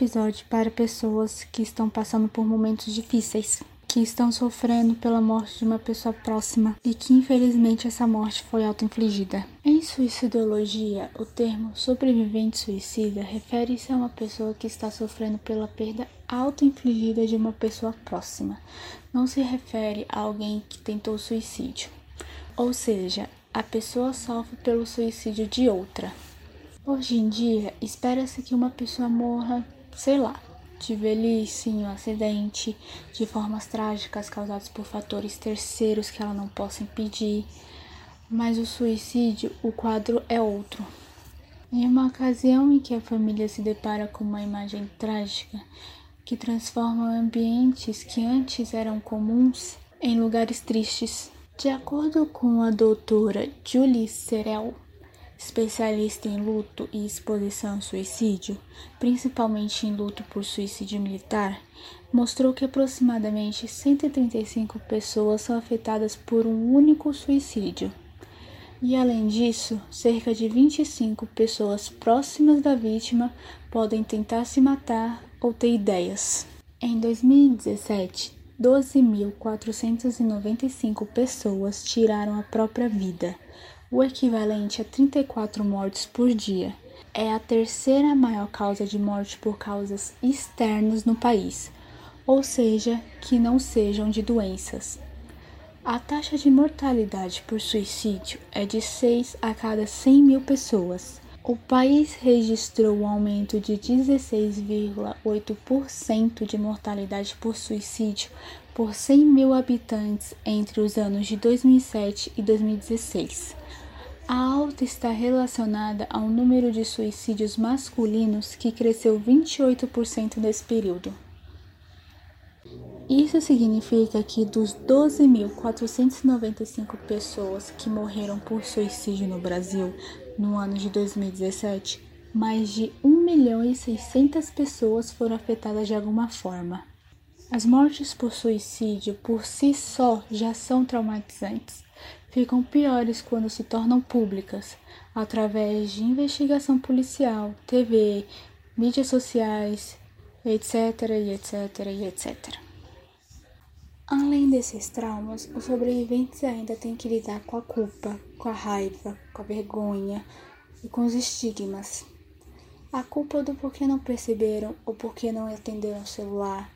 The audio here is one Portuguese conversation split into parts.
episódio para pessoas que estão passando por momentos difíceis, que estão sofrendo pela morte de uma pessoa próxima e que infelizmente essa morte foi auto-infligida. Em suicidologia, o termo sobrevivente suicida refere-se a uma pessoa que está sofrendo pela perda auto-infligida de uma pessoa próxima. Não se refere a alguém que tentou suicídio. Ou seja, a pessoa sofre pelo suicídio de outra. Hoje em dia, espera-se que uma pessoa morra, sei lá, de velhice, um acidente, de formas trágicas causadas por fatores terceiros que ela não possa impedir. Mas o suicídio, o quadro é outro. Em uma ocasião em que a família se depara com uma imagem trágica que transforma ambientes que antes eram comuns em lugares tristes. De acordo com a doutora Julie Serel, especialista em luto e exposição ao suicídio, principalmente em luto por suicídio militar, mostrou que aproximadamente 135 pessoas são afetadas por um único suicídio. E além disso, cerca de 25 pessoas próximas da vítima podem tentar se matar ou ter ideias. Em 2017, 12.495 pessoas tiraram a própria vida, o equivalente a 34 mortes por dia. É a terceira maior causa de morte por causas externas no país, ou seja, que não sejam de doenças. A taxa de mortalidade por suicídio é de 6 a cada 100 mil pessoas. O país registrou um aumento de 16,8% de mortalidade por suicídio por 100 mil habitantes entre os anos de 2007 e 2016. A alta está relacionada ao número de suicídios masculinos que cresceu 28% nesse período. Isso significa que dos 12.495 pessoas que morreram por suicídio no Brasil no ano de 2017, mais de 1 milhão e 600 pessoas foram afetadas de alguma forma. As mortes por suicídio por si só já são traumatizantes. Ficam piores quando se tornam públicas, através de investigação policial, TV, mídias sociais, etc, etc, etc. Além desses traumas, os sobreviventes ainda têm que lidar com a culpa, com a raiva, com a vergonha e com os estigmas. A culpa do porquê não perceberam ou porquê não atenderam o celular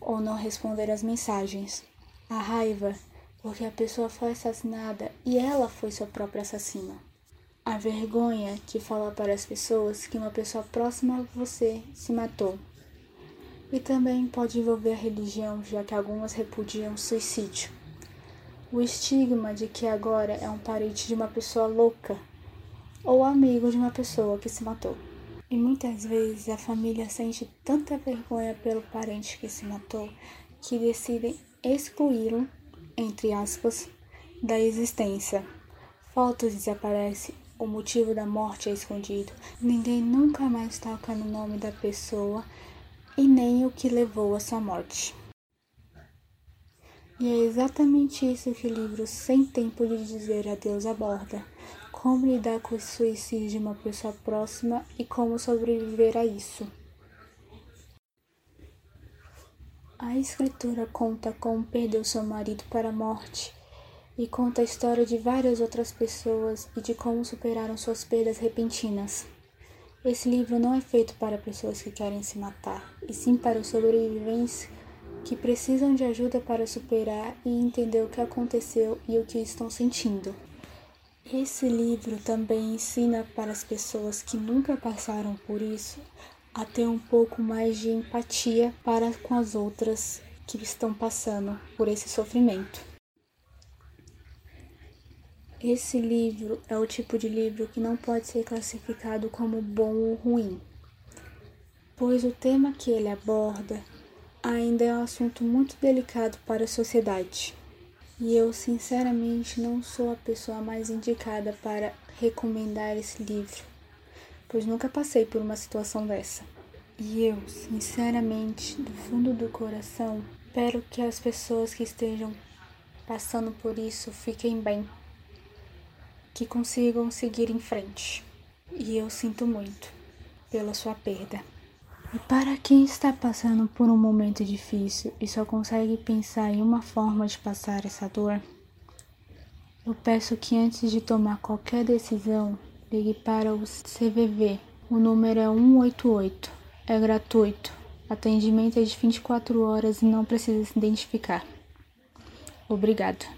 ou não responderam as mensagens. A raiva porque a pessoa foi assassinada e ela foi sua própria assassina. A vergonha que fala para as pessoas que uma pessoa próxima a você se matou e também pode envolver a religião, já que algumas repudiam o suicídio. O estigma de que agora é um parente de uma pessoa louca ou amigo de uma pessoa que se matou. E muitas vezes a família sente tanta vergonha pelo parente que se matou que decidem excluí-lo, entre aspas, da existência. Fotos desaparecem, o motivo da morte é escondido, ninguém nunca mais toca no nome da pessoa e nem o que levou à sua morte. E é exatamente isso que o livro Sem Tempo de Dizer Adeus aborda: como lidar com o suicídio de uma pessoa próxima e como sobreviver a isso. A escritora conta como perdeu seu marido para a morte e conta a história de várias outras pessoas e de como superaram suas perdas repentinas. Esse livro não é feito para pessoas que querem se matar, e sim para os sobreviventes que precisam de ajuda para superar e entender o que aconteceu e o que estão sentindo. Esse livro também ensina para as pessoas que nunca passaram por isso a ter um pouco mais de empatia para com as outras que estão passando por esse sofrimento. Esse livro é o tipo de livro que não pode ser classificado como bom ou ruim, pois o tema que ele aborda ainda é um assunto muito delicado para a sociedade. E eu, sinceramente, não sou a pessoa mais indicada para recomendar esse livro, pois nunca passei por uma situação dessa. E eu, sinceramente, do fundo do coração, espero que as pessoas que estejam passando por isso fiquem bem que consigam seguir em frente. E eu sinto muito pela sua perda. E para quem está passando por um momento difícil e só consegue pensar em uma forma de passar essa dor, eu peço que antes de tomar qualquer decisão, ligue para o CVV. O número é 188. É gratuito. Atendimento é de 24 horas e não precisa se identificar. Obrigado.